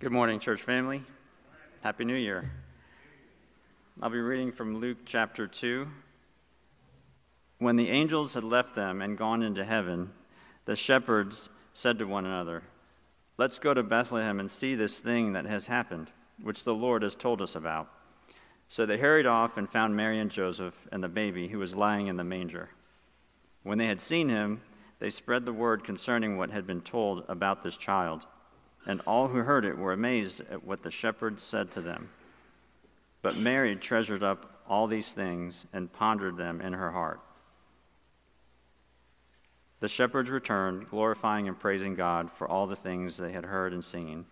Good morning, church family. Happy New Year. I'll be reading from Luke chapter 2. When the angels had left them and gone into heaven, the shepherds said to one another, Let's go to Bethlehem and see this thing that has happened, which the Lord has told us about. So they hurried off and found Mary and Joseph and the baby who was lying in the manger. When they had seen him, they spread the word concerning what had been told about this child and all who heard it were amazed at what the shepherds said to them. But Mary treasured up all these things and pondered them in her heart. The shepherds returned, glorifying and praising God for all the things they had heard and seen,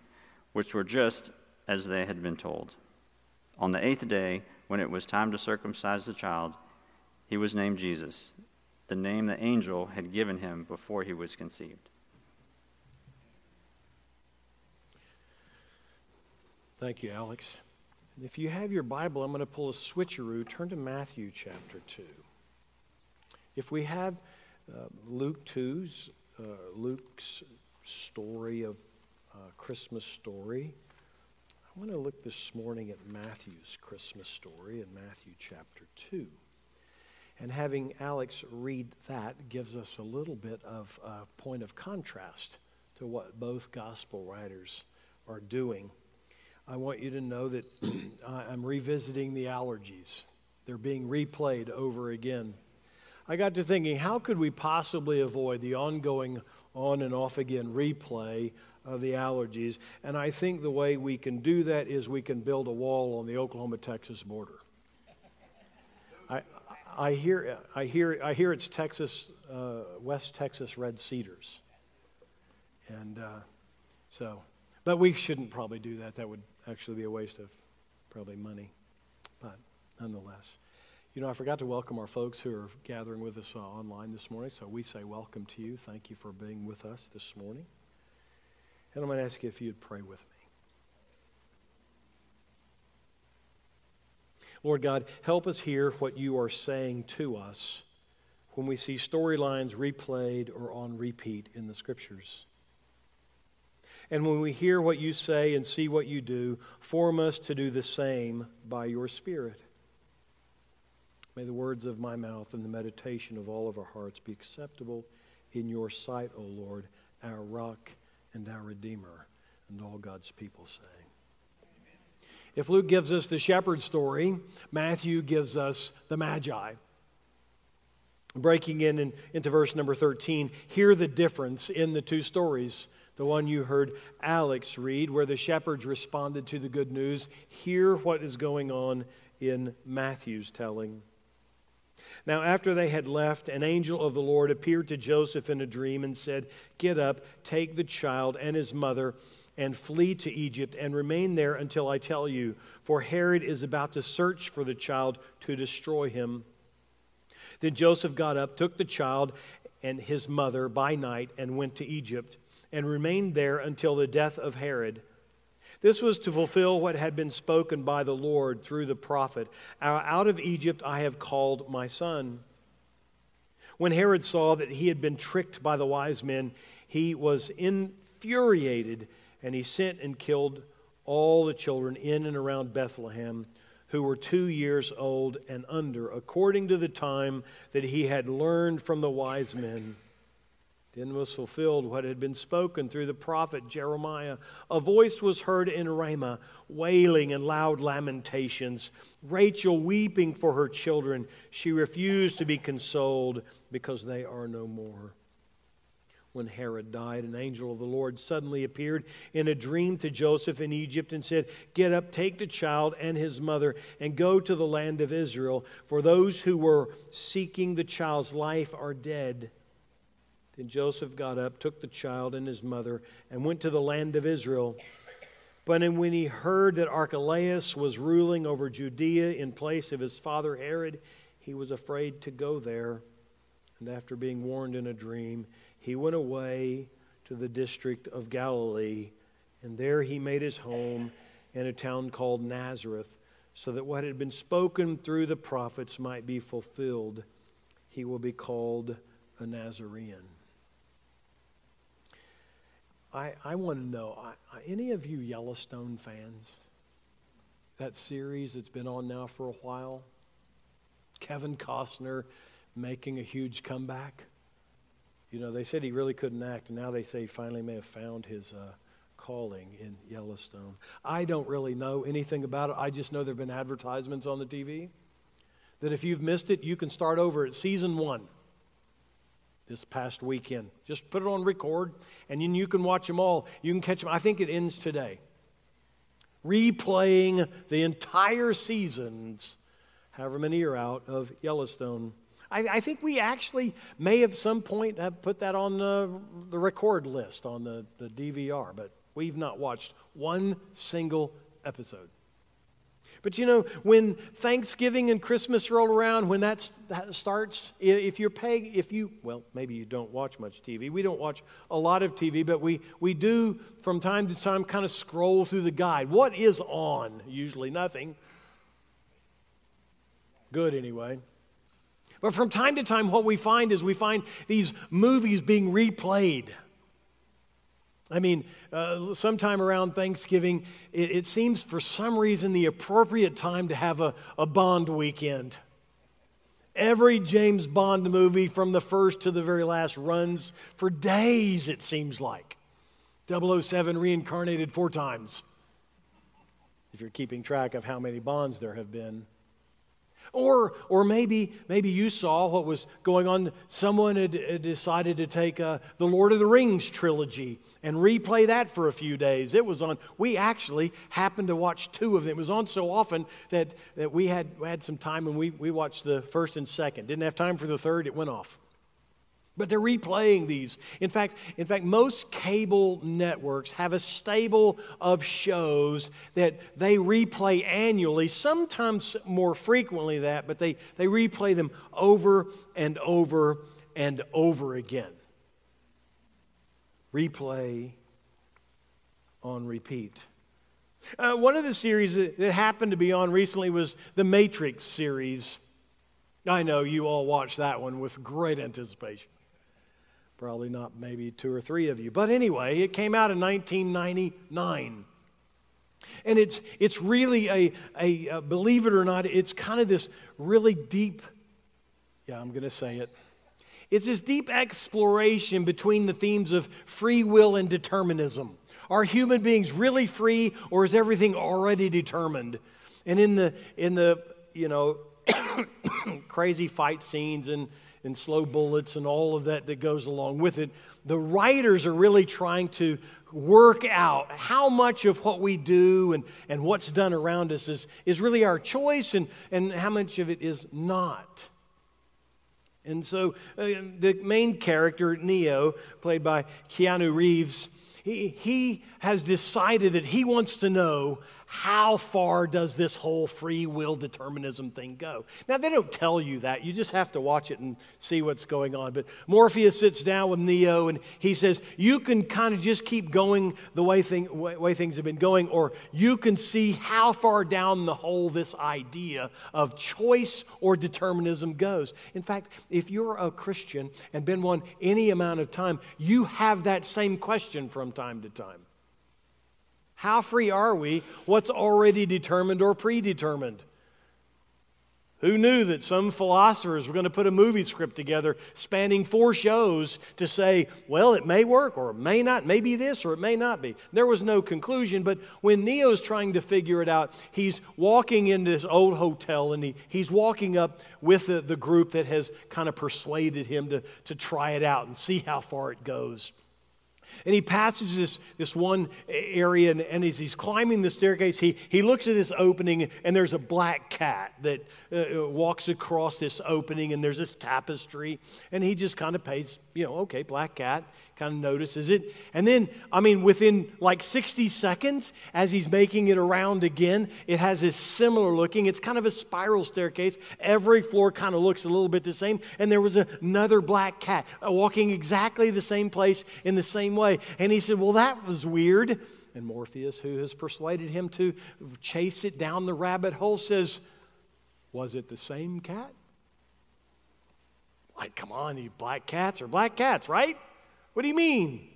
which were just as they had been told. On the eighth day, when it was time to circumcise the child, he was named Jesus, the name the angel had given him before he was conceived. Thank you, Alex. If you have your Bible, I'm going to pull a switcheroo. Turn to Matthew chapter 2. If we have uh, Luke 2's, uh, Luke's story of uh, Christmas story, I want to look this morning at Matthew's Christmas story in Matthew chapter 2. And having Alex read that gives us a little bit of a point of contrast to what both gospel writers are doing. I want you to know that I'm revisiting the allergies. They're being replayed over again. I got to thinking, how could we possibly avoid the ongoing on and off again replay of the allergies? And I think the way we can do that is we can build a wall on the Oklahoma Texas border. I, hear, I, hear, I hear it's Texas, uh, West Texas red cedars. And uh, so, but we shouldn't probably do that. That would actually be a waste of probably money. But nonetheless, you know, I forgot to welcome our folks who are gathering with us uh, online this morning. So we say welcome to you. Thank you for being with us this morning. And I'm going to ask you if you'd pray with me. Lord God, help us hear what you are saying to us when we see storylines replayed or on repeat in the scriptures. And when we hear what you say and see what you do, form us to do the same by your Spirit. May the words of my mouth and the meditation of all of our hearts be acceptable in your sight, O Lord, our rock and our Redeemer. And all God's people say. If Luke gives us the shepherd story, Matthew gives us the Magi. Breaking in, in into verse number 13, hear the difference in the two stories the one you heard Alex read, where the shepherds responded to the good news. Hear what is going on in Matthew's telling. Now, after they had left, an angel of the Lord appeared to Joseph in a dream and said, Get up, take the child and his mother, and flee to Egypt, and remain there until I tell you, for Herod is about to search for the child to destroy him. Then Joseph got up, took the child and his mother by night, and went to Egypt and remained there until the death of Herod. This was to fulfill what had been spoken by the Lord through the prophet Out of Egypt I have called my son. When Herod saw that he had been tricked by the wise men, he was infuriated, and he sent and killed all the children in and around Bethlehem who were two years old and under, according to the time that he had learned from the wise men. Then was fulfilled what had been spoken through the prophet Jeremiah. A voice was heard in Ramah, wailing and loud lamentations. Rachel weeping for her children. She refused to be consoled because they are no more. When Herod died, an angel of the Lord suddenly appeared in a dream to Joseph in Egypt and said, Get up, take the child and his mother, and go to the land of Israel, for those who were seeking the child's life are dead. Then Joseph got up, took the child and his mother, and went to the land of Israel. But when he heard that Archelaus was ruling over Judea in place of his father Herod, he was afraid to go there. And after being warned in a dream, he went away to the district of Galilee. And there he made his home in a town called Nazareth, so that what had been spoken through the prophets might be fulfilled. He will be called a Nazarene. I, I want to know, I, any of you Yellowstone fans? That series that's been on now for a while? Kevin Costner making a huge comeback. You know, they said he really couldn't act, and now they say he finally may have found his uh, calling in Yellowstone. I don't really know anything about it. I just know there have been advertisements on the TV that if you've missed it, you can start over at season one this past weekend. Just put it on record, and you can watch them all. You can catch them. I think it ends today. Replaying the entire seasons, however many are out, of Yellowstone. I, I think we actually may at some point have put that on the, the record list on the, the DVR, but we've not watched one single episode. But you know, when Thanksgiving and Christmas roll around, when that starts, if you're paying, if you, well, maybe you don't watch much TV. We don't watch a lot of TV, but we, we do from time to time kind of scroll through the guide. What is on? Usually nothing. Good, anyway. But from time to time, what we find is we find these movies being replayed. I mean, uh, sometime around Thanksgiving, it, it, seems for some reason the appropriate time to have a, a Bond weekend. Every James Bond movie, from the first to the very last, runs for days, it seems like. 007 reincarnated four times, if you're keeping track of how many Bonds there have been. Or, or maybe, maybe you saw what was going on. Someone had, had decided to take uh, the Lord of the Rings trilogy and replay that for a few days. It was on. We actually happened to watch two of them. It was on so often that, that we had, had some time and we, we watched the first and second. Didn't have time for the third, it went off. But they're replaying these. In fact, in fact, most cable networks have a stable of shows that they replay annually, sometimes more frequently that, but they, they replay them over and over and over again. Replay on repeat. Uh, one of the series that, that happened to be on recently was the Matrix series. I know you all watched that one with great anticipation. Probably not maybe two or three of you. But anyway, it came out in 1999. And it's, it's really a, a, a believe it or not, it's kind of this really deep, yeah, I'm going to say it. It's this deep exploration between the themes of free will and determinism. Are human beings really free or is everything already determined? And in the, in the you know, crazy fight scenes and and slow bullets and all of that that goes along with it. The writers are really trying to work out how much of what we do and, and what's done around us is, is really our choice and, and how much of it is not. And so uh, the main character, Neo, played by Keanu Reeves, he, he has decided that he wants to know how far does this whole free will determinism thing go? Now, they don't tell you that. You just have to watch it and see what's going on. But Morpheus sits down with Neo and he says, You can kind of just keep going the way, thing, way, things have been going, or you can see how far down the hole this idea of choice or determinism goes. In fact, if you're a Christian and been one any amount of time, you have that same question from time to time. How free are we? What's already determined or predetermined? Who knew that some philosophers were going to put a movie script together spanning four shows to say, well, it may work or it may not, maybe this or it may not be? There was no conclusion, but when Neo's trying to figure it out, he's walking into this old hotel and he, he's walking up with the, the group that has kind of persuaded him to, to try it out and see how far it goes. And he passes this, this one area, and, and as he's climbing the staircase, he, he looks at this opening, and there's a black cat that uh, walks across this opening, and there's this tapestry. And he just kind of pays, you know, okay, black cat kind of notices it. And then, I mean, within like 60 seconds, as he's making it around again, it has this similar looking. It's kind of a spiral staircase. Every floor kind of looks a little bit the same. And there was another black cat uh, walking exactly the same place in the same way. And he said, Well, that was weird. And Morpheus, who has persuaded him to chase it down the rabbit hole, says, Was it the same cat? Like, come on, you black cats are black cats, right? What do you mean?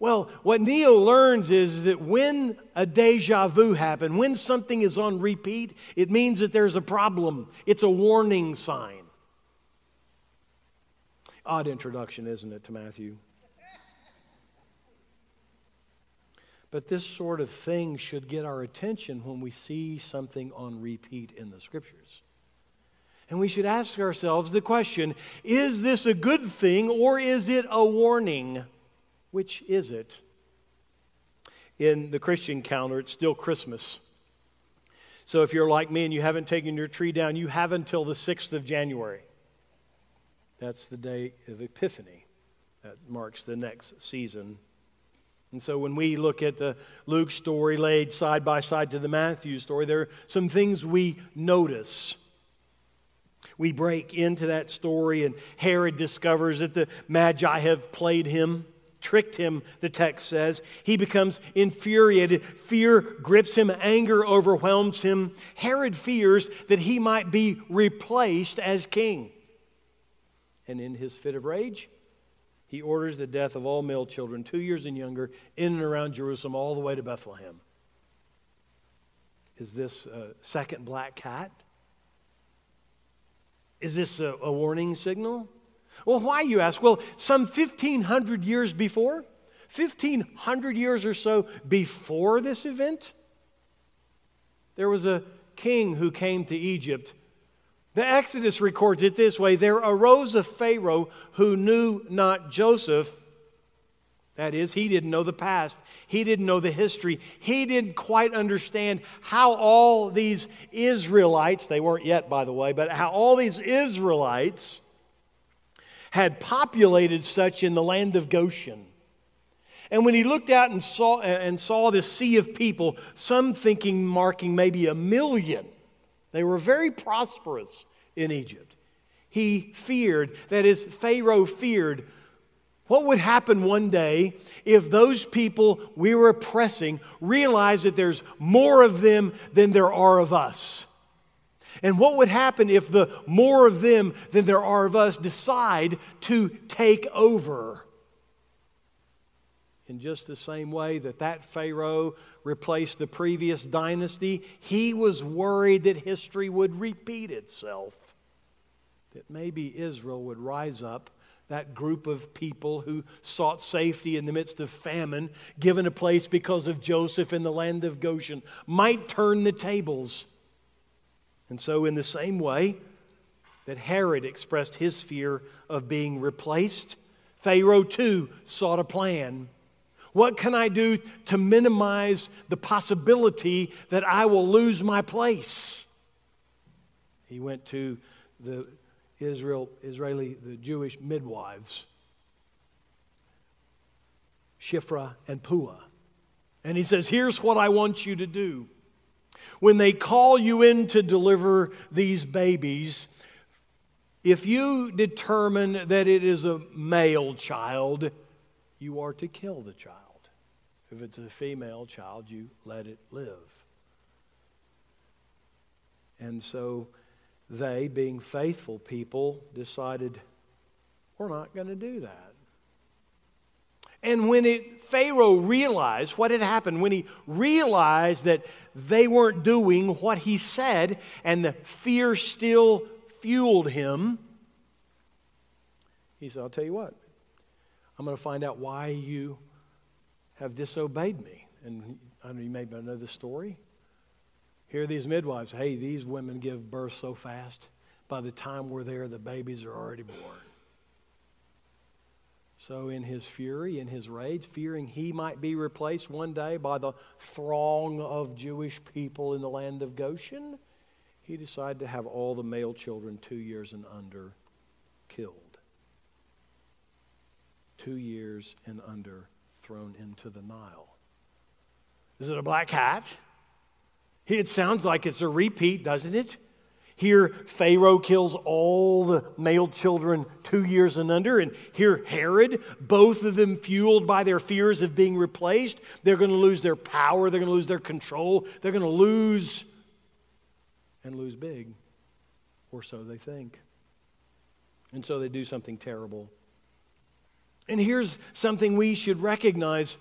Well, what Neo learns is that when a deja vu happens, when something is on repeat, it means that there's a problem. It's a warning sign. Odd introduction, isn't it, to Matthew? But this sort of thing should get our attention when we see something on repeat in the scriptures. And we should ask ourselves the question is this a good thing or is it a warning? Which is it? In the Christian calendar, it's still Christmas. So if you're like me and you haven't taken your tree down, you have until the 6th of January. That's the day of Epiphany. That marks the next season. And so when we look at the Luke story laid side by side to the Matthew story, there are some things we notice. We break into that story, and Herod discovers that the Magi have played him tricked him, the text says. He becomes infuriated. Fear grips him, anger overwhelms him. Herod fears that he might be replaced as king. And in his fit of rage, he orders the death of all male children, two years and younger, in and around Jerusalem, all the way to Bethlehem. Is this a second black cat? Is this a, a warning signal? Well, why, you ask? Well, some 1,500 years before, 1,500 years or so before this event, there was a king who came to Egypt. The Exodus records it this way There arose a Pharaoh who knew not Joseph. That is, he didn't know the past. He didn't know the history. He didn't quite understand how all these Israelites, they weren't yet, by the way, but how all these Israelites had populated such in the land of Goshen. And when he looked out and saw, and saw this sea of people, some thinking marking maybe a million, they were very prosperous in Egypt. He feared, that is, Pharaoh feared, what would happen one day if those people we were oppressing realized that there's more of them than there are of us? And what would happen if the more of them than there are of us decide to take over? In just the same way that that Pharaoh replaced the previous dynasty, he was worried that history would repeat itself. That maybe Israel would rise up, that group of people who sought safety in the midst of famine, given a place because of Joseph in the land of Goshen, might turn the tables and so, in the same way that Herod expressed his fear of being replaced, Pharaoh too sought a plan. What can I do to minimize the possibility that I will lose my place? He went to the Israel, Israeli, the Jewish midwives, Shiphrah and Puah. And he says, Here's what I want you to do. When they call you in to deliver these babies, if you determine that it is a male child, you are to kill the child. If it's a female child, you let it live. And so they, being faithful people, decided, we're not going to do that. And when it, Pharaoh realized what had happened, when he realized that they weren't doing what he said and the fear still fueled him, he said, I'll tell you what, I'm going to find out why you have disobeyed me. And I know you may know the story. Here are these midwives. Hey, these women give birth so fast. By the time we're there, the babies are already born. So, in his fury, in his rage, fearing he might be replaced one day by the throng of Jewish people in the land of Goshen, he decided to have all the male children two years and under killed. Two years and under thrown into the Nile. Is it a black hat? It sounds like it's a repeat, doesn't it? Here, Pharaoh kills all the male children two years and under. And here, Herod, both of them fueled by their fears of being replaced. They're going to lose their power, they're going to lose their control, they're going to lose and lose big, or so they think. And so they do something terrible. And here's something we should recognize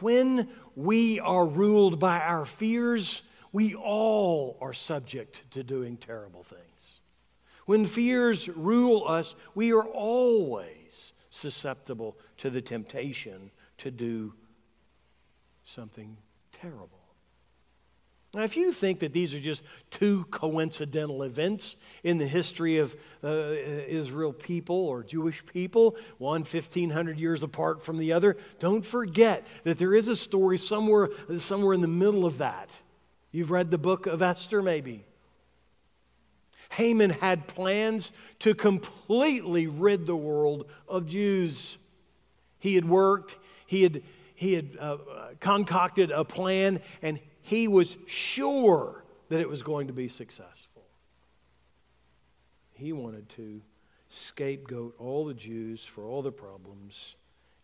when we are ruled by our fears, we all are subject to doing terrible things. When fears rule us, we are always susceptible to the temptation to do something terrible. Now, if you think that these are just two coincidental events in the history of uh, Israel people or Jewish people, one 1,500 years apart from the other, don't forget that there is a story somewhere, somewhere in the middle of that. You've read the book of Esther, maybe. Haman had plans to completely rid the world of Jews. He had worked, he had, he had uh, concocted a plan, and he was sure that it was going to be successful. He wanted to scapegoat all the Jews for all the problems,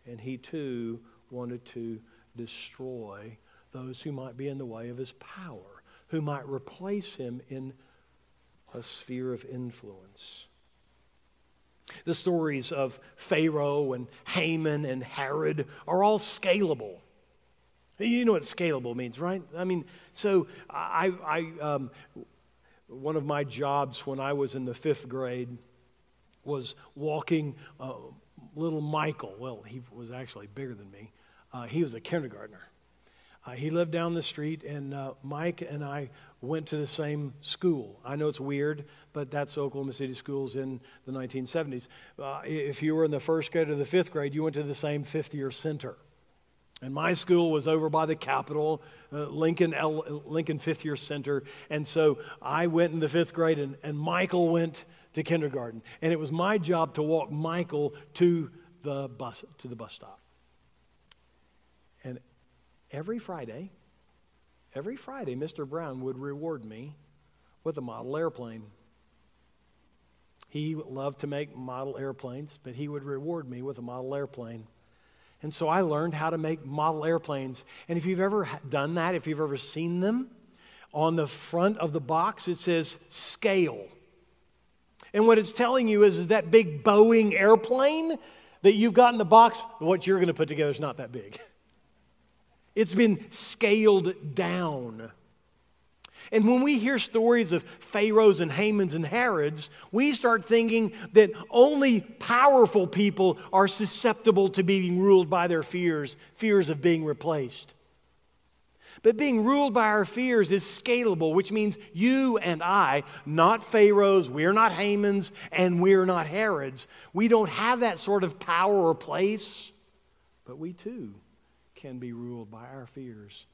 and he too wanted to destroy those who might be in the way of his power, who might replace him in a sphere of influence. The stories of Pharaoh and Haman and Herod are all scalable. You know what scalable means, right? I mean, so I, I um, one of my jobs when I was in the fifth grade was walking uh, little Michael. Well, he was actually bigger than me. Uh, he was a kindergartner. Uh, he lived down the street, and uh, Mike and I went to the same school. I know it's weird, but that's Oklahoma City schools in the 1970s. Uh, if you were in the first grade or the fifth grade, you went to the same fifth year center. And my school was over by the Capitol, uh, Lincoln, L- Lincoln Fifth Year Center. And so I went in the fifth grade, and, and Michael went to kindergarten. And it was my job to walk Michael to the bus, to the bus stop. And every Friday, every Friday, Mr. Brown would reward me with a model airplane. He loved to make model airplanes, but he would reward me with a model airplane. And so I learned how to make model airplanes. And if you've ever done that, if you've ever seen them, on the front of the box it says scale. And what it's telling you is, is that big Boeing airplane that you've got in the box, what you're going to put together is not that big. It's been scaled down. And when we hear stories of Pharaohs and Hamans and Herods, we start thinking that only powerful people are susceptible to being ruled by their fears, fears of being replaced. But being ruled by our fears is scalable, which means you and I, not Pharaohs, we're not Hamans, and we're not Herods. We don't have that sort of power or place, but we too can be ruled by our fears.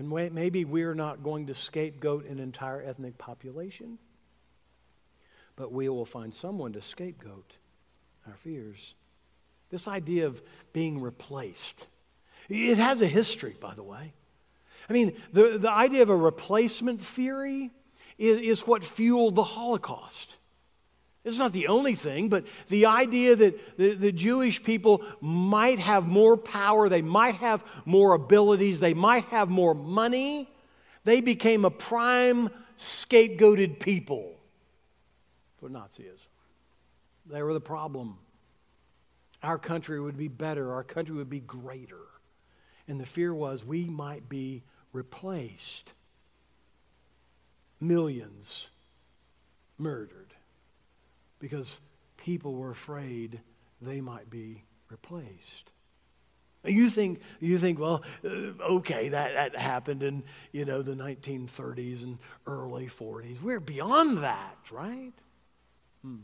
And maybe we're not going to scapegoat an entire ethnic population, but we will find someone to scapegoat our fears. This idea of being replaced, it has a history, by the way. I mean, the, the idea of a replacement theory is, is what fueled the Holocaust. It's not the only thing, but the idea that the, the, Jewish people might have more power, they might have more abilities, they might have more money, they became a prime scapegoated people for Nazism. They were the problem. Our country would be better, our country would be greater. And the fear was we might be replaced. Millions murdered because people were afraid they might be replaced. You think, you think, well, uh, okay, that, that happened in, you know, the 1930s and early 40s. We're beyond that, right? Hmm.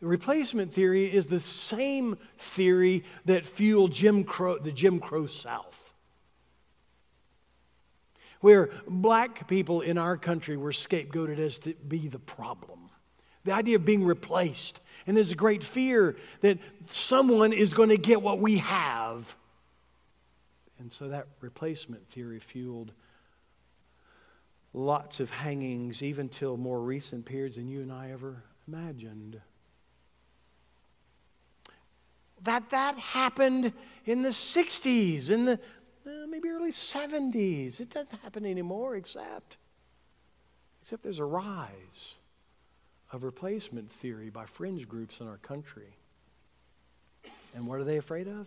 Replacement theory is the same theory that fueled Jim Crow, the Jim Crow South, where black people in our country were scapegoated as to be the problem the idea of being replaced. And there's a great fear that someone is going to get what we have. And so that replacement theory fueled lots of hangings, even till more recent periods than you and I ever imagined. That that happened in the 60s, in the uh, maybe early 70s. It doesn't happen anymore, except except there's a rise of replacement theory by fringe groups in our country. And what are they afraid of?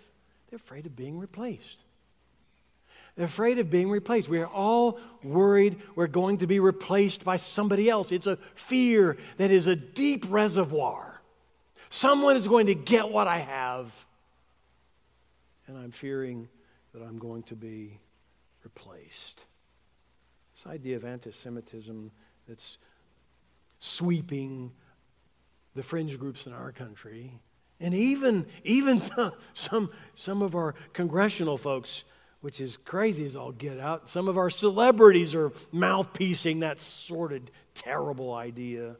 They're afraid of being replaced. They're afraid of being replaced. We are all worried we're going to be replaced by somebody else. It's a fear that is a deep reservoir. Someone is going to get what I have, and I'm fearing that I'm going to be replaced. This idea of anti Semitism that's sweeping the fringe groups in our country, and even, even some, some of our congressional folks which is crazy as all get out. Some of our celebrities are mouthpiecing that sordid, terrible idea.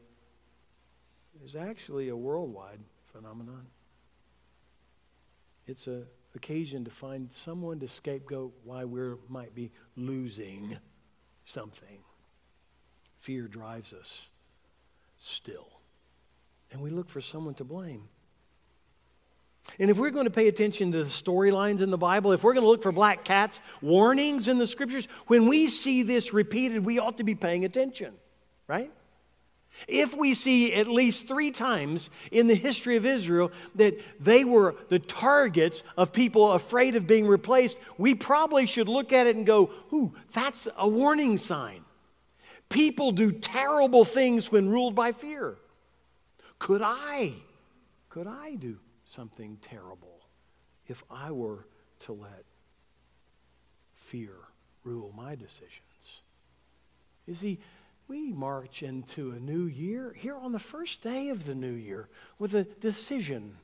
Is actually a worldwide phenomenon. It's an occasion to find someone to scapegoat why we might be losing something. Fear drives us still. And we look for someone to blame. And if we're going to pay attention to the storylines in the Bible, if we're going to look for black cats, warnings in the scriptures, when we see this repeated, we ought to be paying attention, right? If we see at least three times in the history of Israel that they were the targets of people afraid of being replaced, we probably should look at it and go, ooh, that's a warning sign. People do terrible things when ruled by fear. Could I? Could I do something terrible if I were to let fear rule my decisions. You see, we march into a new year here on the first day of the new year with a decision.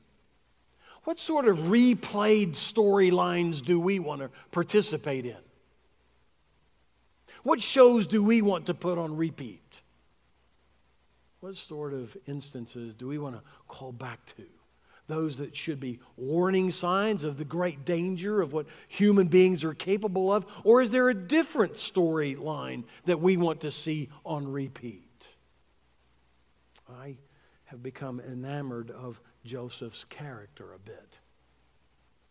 What sort of replayed storylines do we want to participate in? What shows do we want to put on repeat? What sort of instances do we want to call back to? those that should be warning signs of the great danger of what human beings are capable of? Or is there a different storyline that we want to see on repeat? I have become enamored of Joseph's character a bit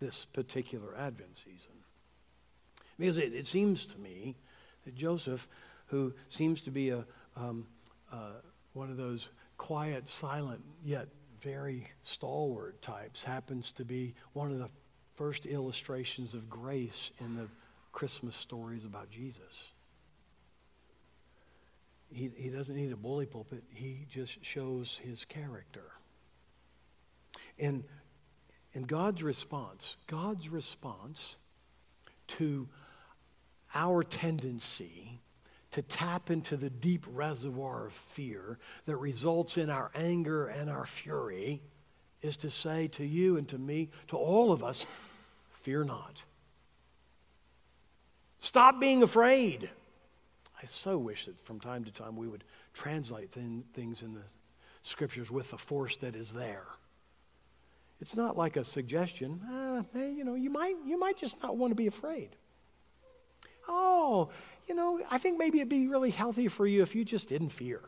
this particular Advent season. Because it, it seems to me Joseph, who seems to be a, um, uh, one of those quiet, silent, yet very stalwart types, happens to be one of the first illustrations of grace in the Christmas stories about Jesus. He, he doesn't need a bully pulpit, he just shows his character. And, and God's response, God's response to our tendency to tap into the deep reservoir of fear that results in our anger and our fury is to say to you and to me, to all of us, fear not. Stop being afraid. I so wish that from time to time we would translate things in the scriptures with the force that is there. It's not like a suggestion. Ah, hey, you know, you might, you might just not want to be afraid. Oh, you know, I think maybe it'd be really healthy for you if you just didn't fear.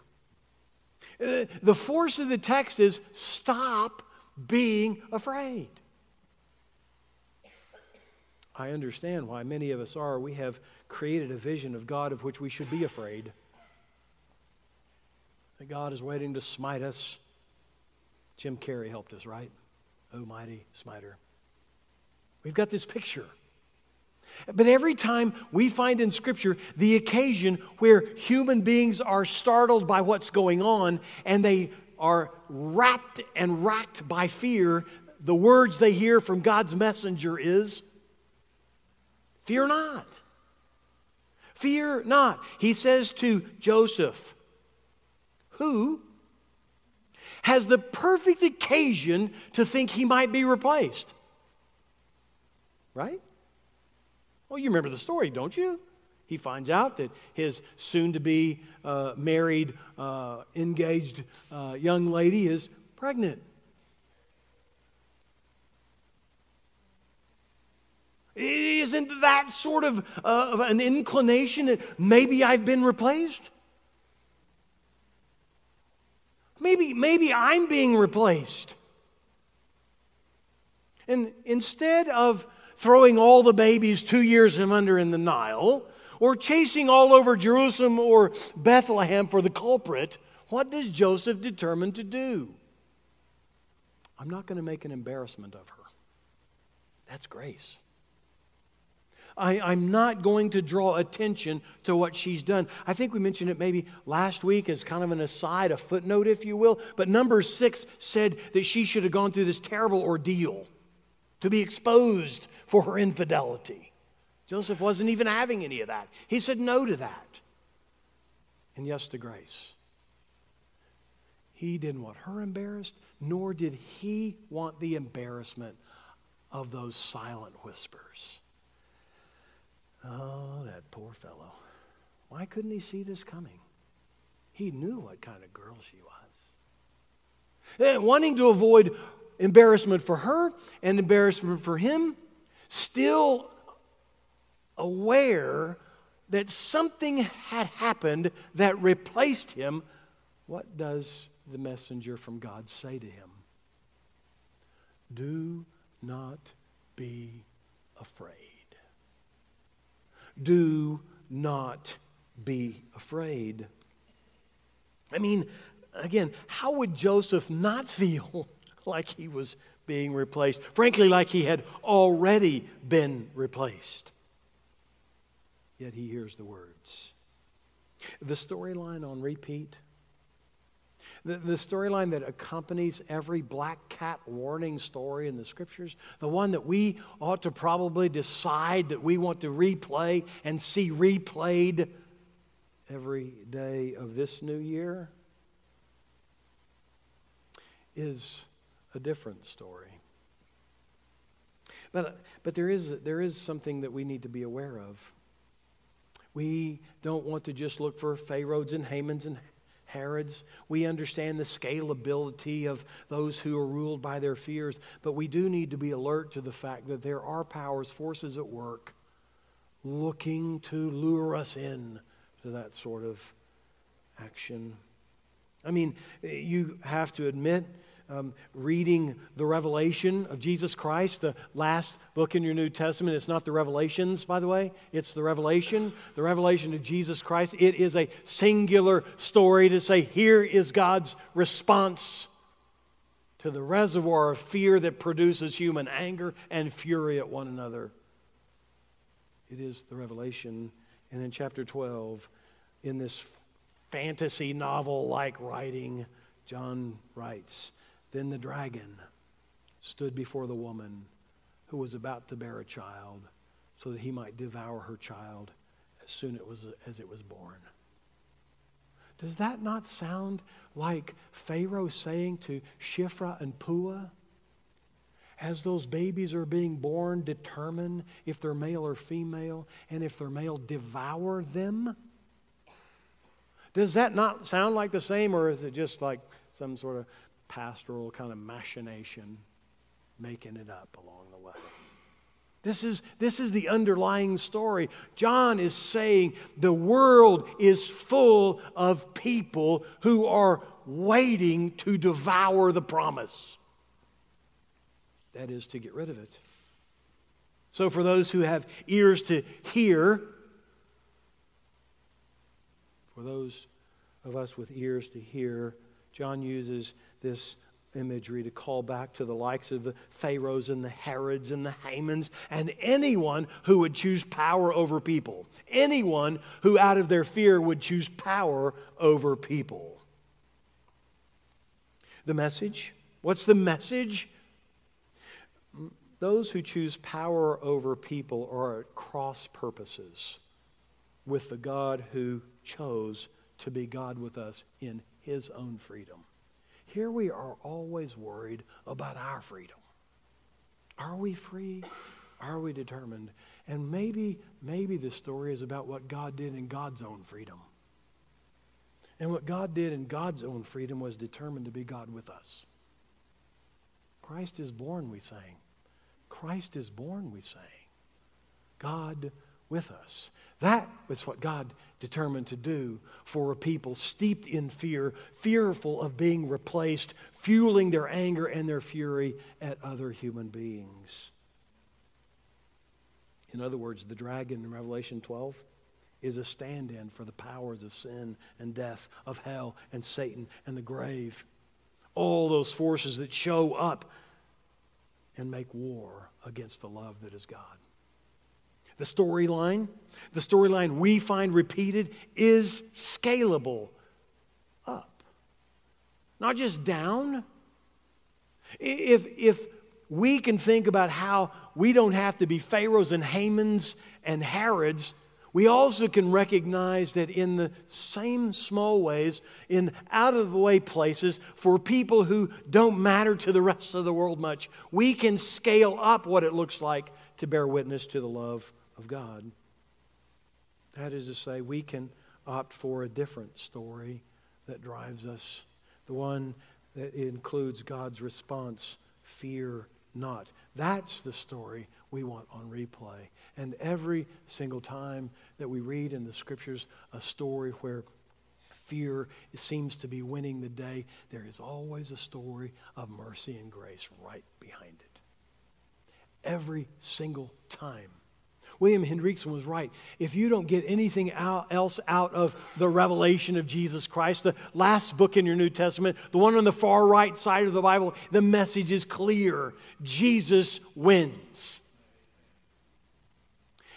Uh, the force of the text is stop being afraid. I understand why many of us are. We have created a vision of God of which we should be afraid. That God is waiting to smite us. Jim Carrey helped us, right? Oh, mighty smiter. We've got this picture but every time we find in Scripture the occasion where human beings are startled by what's going on and they are wrapped and racked by fear, the words they hear from God's messenger is Fear not. Fear not. He says to Joseph, who has the perfect occasion to think he might be replaced. Right? Well, you remember the story, don't you? He finds out that his soon to be uh, married, uh, engaged uh, young lady is pregnant. Isn't that sort of, uh, of an inclination that maybe I've been replaced? Maybe, maybe I'm being replaced. And instead of throwing all the babies two years and under in the Nile, or chasing all over Jerusalem or Bethlehem for the culprit, what does Joseph determine to do? I'm not going to make an embarrassment of her. That's grace. I, am not going to draw attention to what she's done. I think we mentioned it maybe last week as kind of an aside, a footnote, if you will. But number six said that she should have gone through this terrible ordeal to be exposed for her infidelity. Joseph wasn't even having any of that. He said no to that. And yes to grace. He didn't want her embarrassed, nor did he want the embarrassment of those silent whispers. Oh, that poor fellow. Why couldn't he see this coming? He knew what kind of girl she was. And wanting to avoid embarrassment for her and embarrassment for him, still aware that something had happened that replaced him, what does the messenger from God say to him? Do not be afraid. Do not be afraid. I mean, again, how would Joseph not feel like he was being replaced? Frankly, like he had already been replaced. Yet he hears the words. The storyline on repeat the, the storyline that accompanies every black cat warning story in the scriptures, the one that we ought to probably decide that we want to replay and see replayed every day of this new year, is a different story. But, but there, is, there is something that we need to be aware of. We don't want to just look for Pharaohs and Hamans and Herods. We understand the scalability of those who are ruled by their fears, but we do need to be alert to the fact that there are powers, forces at work looking to lure us in to that sort of action. I mean, you have to admit um, reading the Revelation of Jesus Christ, the last book in your New Testament. It's not the Revelations, by the way, it's the Revelation, the Revelation of Jesus Christ. It is a singular story to say, here is God's response to the reservoir of fear that produces human anger and fury at one another. It is the Revelation. And in chapter 12, in this fantasy novel like writing, John writes, then the dragon stood before the woman who was about to bear a child so that he might devour her child as soon it was, as it was born. Does that not sound like Pharaoh saying to Shiphrah and Puah, as those babies are being born, determine if they're male or female, and if they're male, devour them? Does that not sound like the same, or is it just like some sort of pastoral kind of machination, making it up along the way. This is, this is the underlying story. John is saying the world is full of people who are waiting to devour the promise. That is, to get rid of it. So, for those who have ears to hear, for those of us with ears to hear, John uses this imagery to call back to the likes of the Pharaohs and the Herods and the Hamans and anyone who would choose power over people. Anyone who, out of their fear, would choose power over people. The message? What's the message? Those who choose power over people are at cross purposes with the God who chose to be God with us in his own freedom. Here we are always worried about our freedom. Are we free? Are we determined? And maybe, maybe the story is about what God did in God's own freedom. And what God did in God's own freedom was determined to be God with us. Christ is born, we sang. Christ is born, we sang. God with us. That was what God determined to do for a people steeped in fear, fearful of being replaced, fueling their anger and their fury at other human beings. In other words, the dragon in Revelation 12 is a stand in for the powers of sin and death, of hell and Satan and the grave. All those forces that show up and make war against the love that is God. The storyline, the storyline we find repeated is scalable up, not just down. If, if we can think about how we don't have to be Pharaohs and Hamans and Herods, we also can recognize that in the same small ways, in out of the way places, for people who don't matter to the rest of the world much, we can scale up what it looks like to bear witness to the love of God. That is to say, we can opt for a different story that drives us, the one that includes God's response fear not. That's the story we want on replay. And every single time that we read in the scriptures a story where fear seems to be winning the day, there is always a story of mercy and grace right behind it. Every single time. William Hendriksen was right. If you don't get anything else out of the revelation of Jesus Christ, the last book in your New Testament, the one on the far right side of the Bible, the message is clear Jesus wins.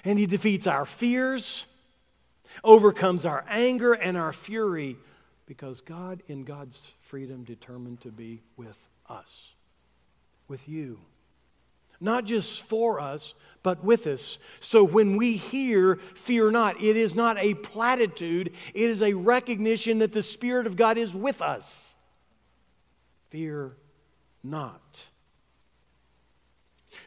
And he defeats our fears, overcomes our anger and our fury, because God, in God's freedom, determined to be with us, with you not just for us, but with us. So when we hear, fear not, it is not a platitude, it is a recognition that the Spirit of God is with us. Fear not.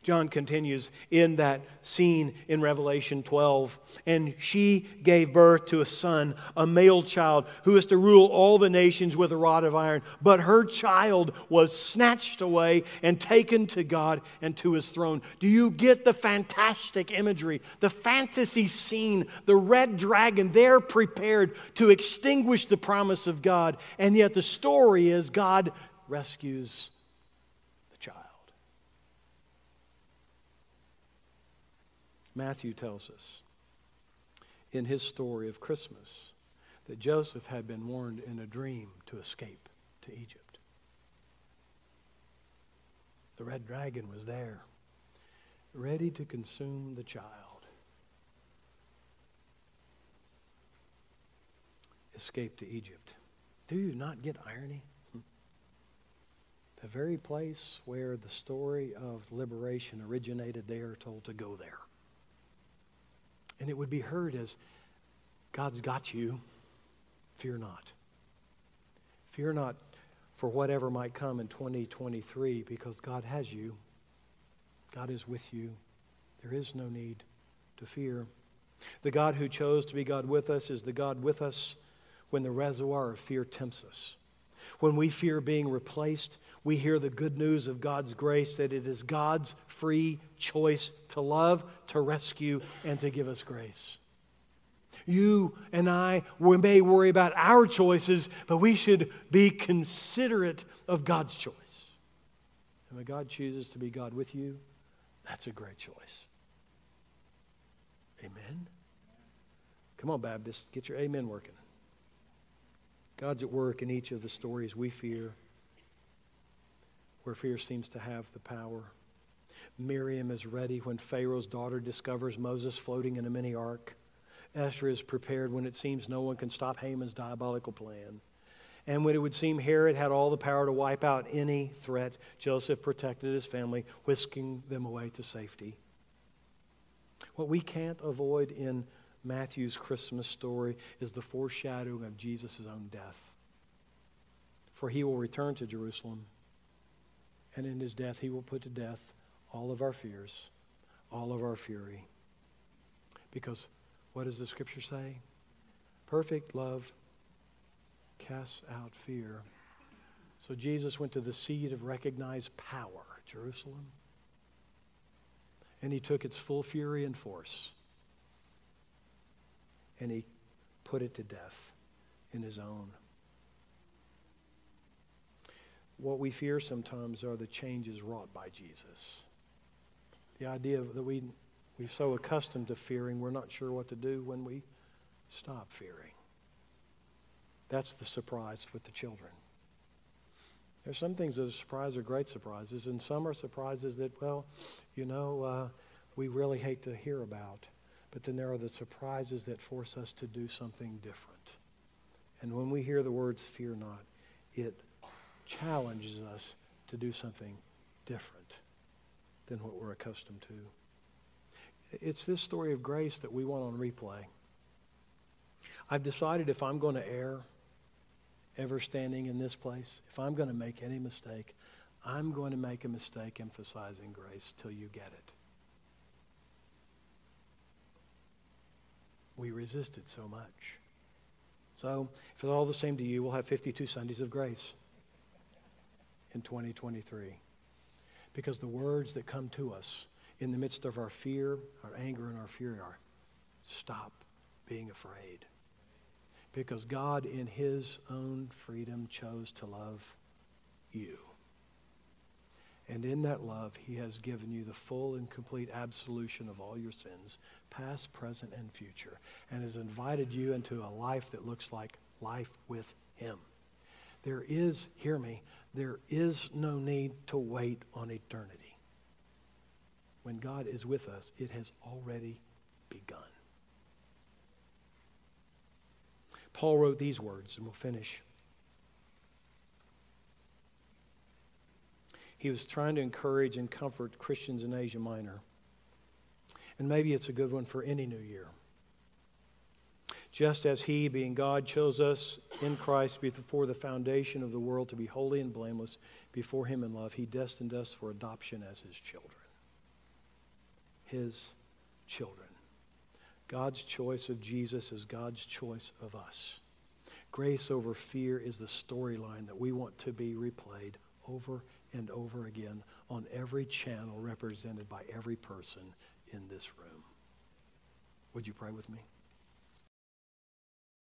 John continues in that scene in Revelation 12. And she gave birth to a son, a male child, who is to rule all the nations with a rod of iron. But her child was snatched away and taken to God and to his throne. Do you get the fantastic imagery, the fantasy scene, the red dragon there prepared to extinguish the promise of God? And yet the story is God rescues Matthew tells us in his story of Christmas that Joseph had been warned in a dream to escape to Egypt. The red dragon was there, ready to consume the child. Escape to Egypt. Do you not get irony? The very place where the story of liberation originated, they are told to go there. And it would be heard as God's got you. Fear not. Fear not for whatever might come in 2023 because God has you. God is with you. There is no need to fear. The God who chose to be God with us is the God with us when the reservoir of fear tempts us. When we fear being replaced, we hear the good news of God's grace that it is God's free choice to love, to rescue, and to give us grace. You and I we may worry about our choices, but we should be considerate of God's choice. And when God chooses to be God with you, that's a great choice. Amen. Come on, Baptist, get your amen working. God's at work in each of the stories we fear, where fear seems to have the power. Miriam is ready when Pharaoh's daughter discovers Moses floating in a mini ark. Esther is prepared when it seems no one can stop Haman's diabolical plan. And when it would seem Herod had all the power to wipe out any threat, Joseph protected his family, whisking them away to safety. What we can't avoid in Matthew's Christmas story is the foreshadowing of Jesus' own death. For he will return to Jerusalem, and in his death, he will put to death all of our fears, all of our fury. Because what does the scripture say? Perfect love casts out fear. So Jesus went to the seat of recognized power, Jerusalem, and he took its full fury and force and he put it to death in his own. What we fear sometimes are the changes wrought by Jesus. The idea that we, we're so accustomed to fearing, we're not sure what to do when we stop fearing. That's the surprise with the children. There's some things that are surprise are great surprises, and some are surprises that, well, you know, uh, we really hate to hear about. But then there are the surprises that force us to do something different. And when we hear the words fear not, it challenges us to do something different than what we're accustomed to. It's this story of grace that we want on replay. I've decided if I'm going to err, ever standing in this place, if I'm going to make any mistake, I'm going to make a mistake emphasizing grace till you get it. We resist it so much. So, if it's all the same to you, we'll have 52 Sundays of grace in 2023. Because the words that come to us in the midst of our fear, our anger, and our fury are stop being afraid. Because God, in His own freedom, chose to love you. And in that love, He has given you the full and complete absolution of all your sins, past, present, and future, and has invited you into a life that looks like life with Him. There is, hear me, there is no need to wait on eternity. When God is with us, it has already begun. Paul wrote these words, and we'll finish. He was trying to encourage and comfort Christians in Asia Minor. And maybe it's a good one for any new year. Just as He, being God, chose us in Christ before the foundation of the world to be holy and blameless before Him in love, He destined us for adoption as His children. His children. God's choice of Jesus is God's choice of us. Grace over fear is the storyline that we want to be replayed over and over again on every channel represented by every person in this room. Would you pray with me?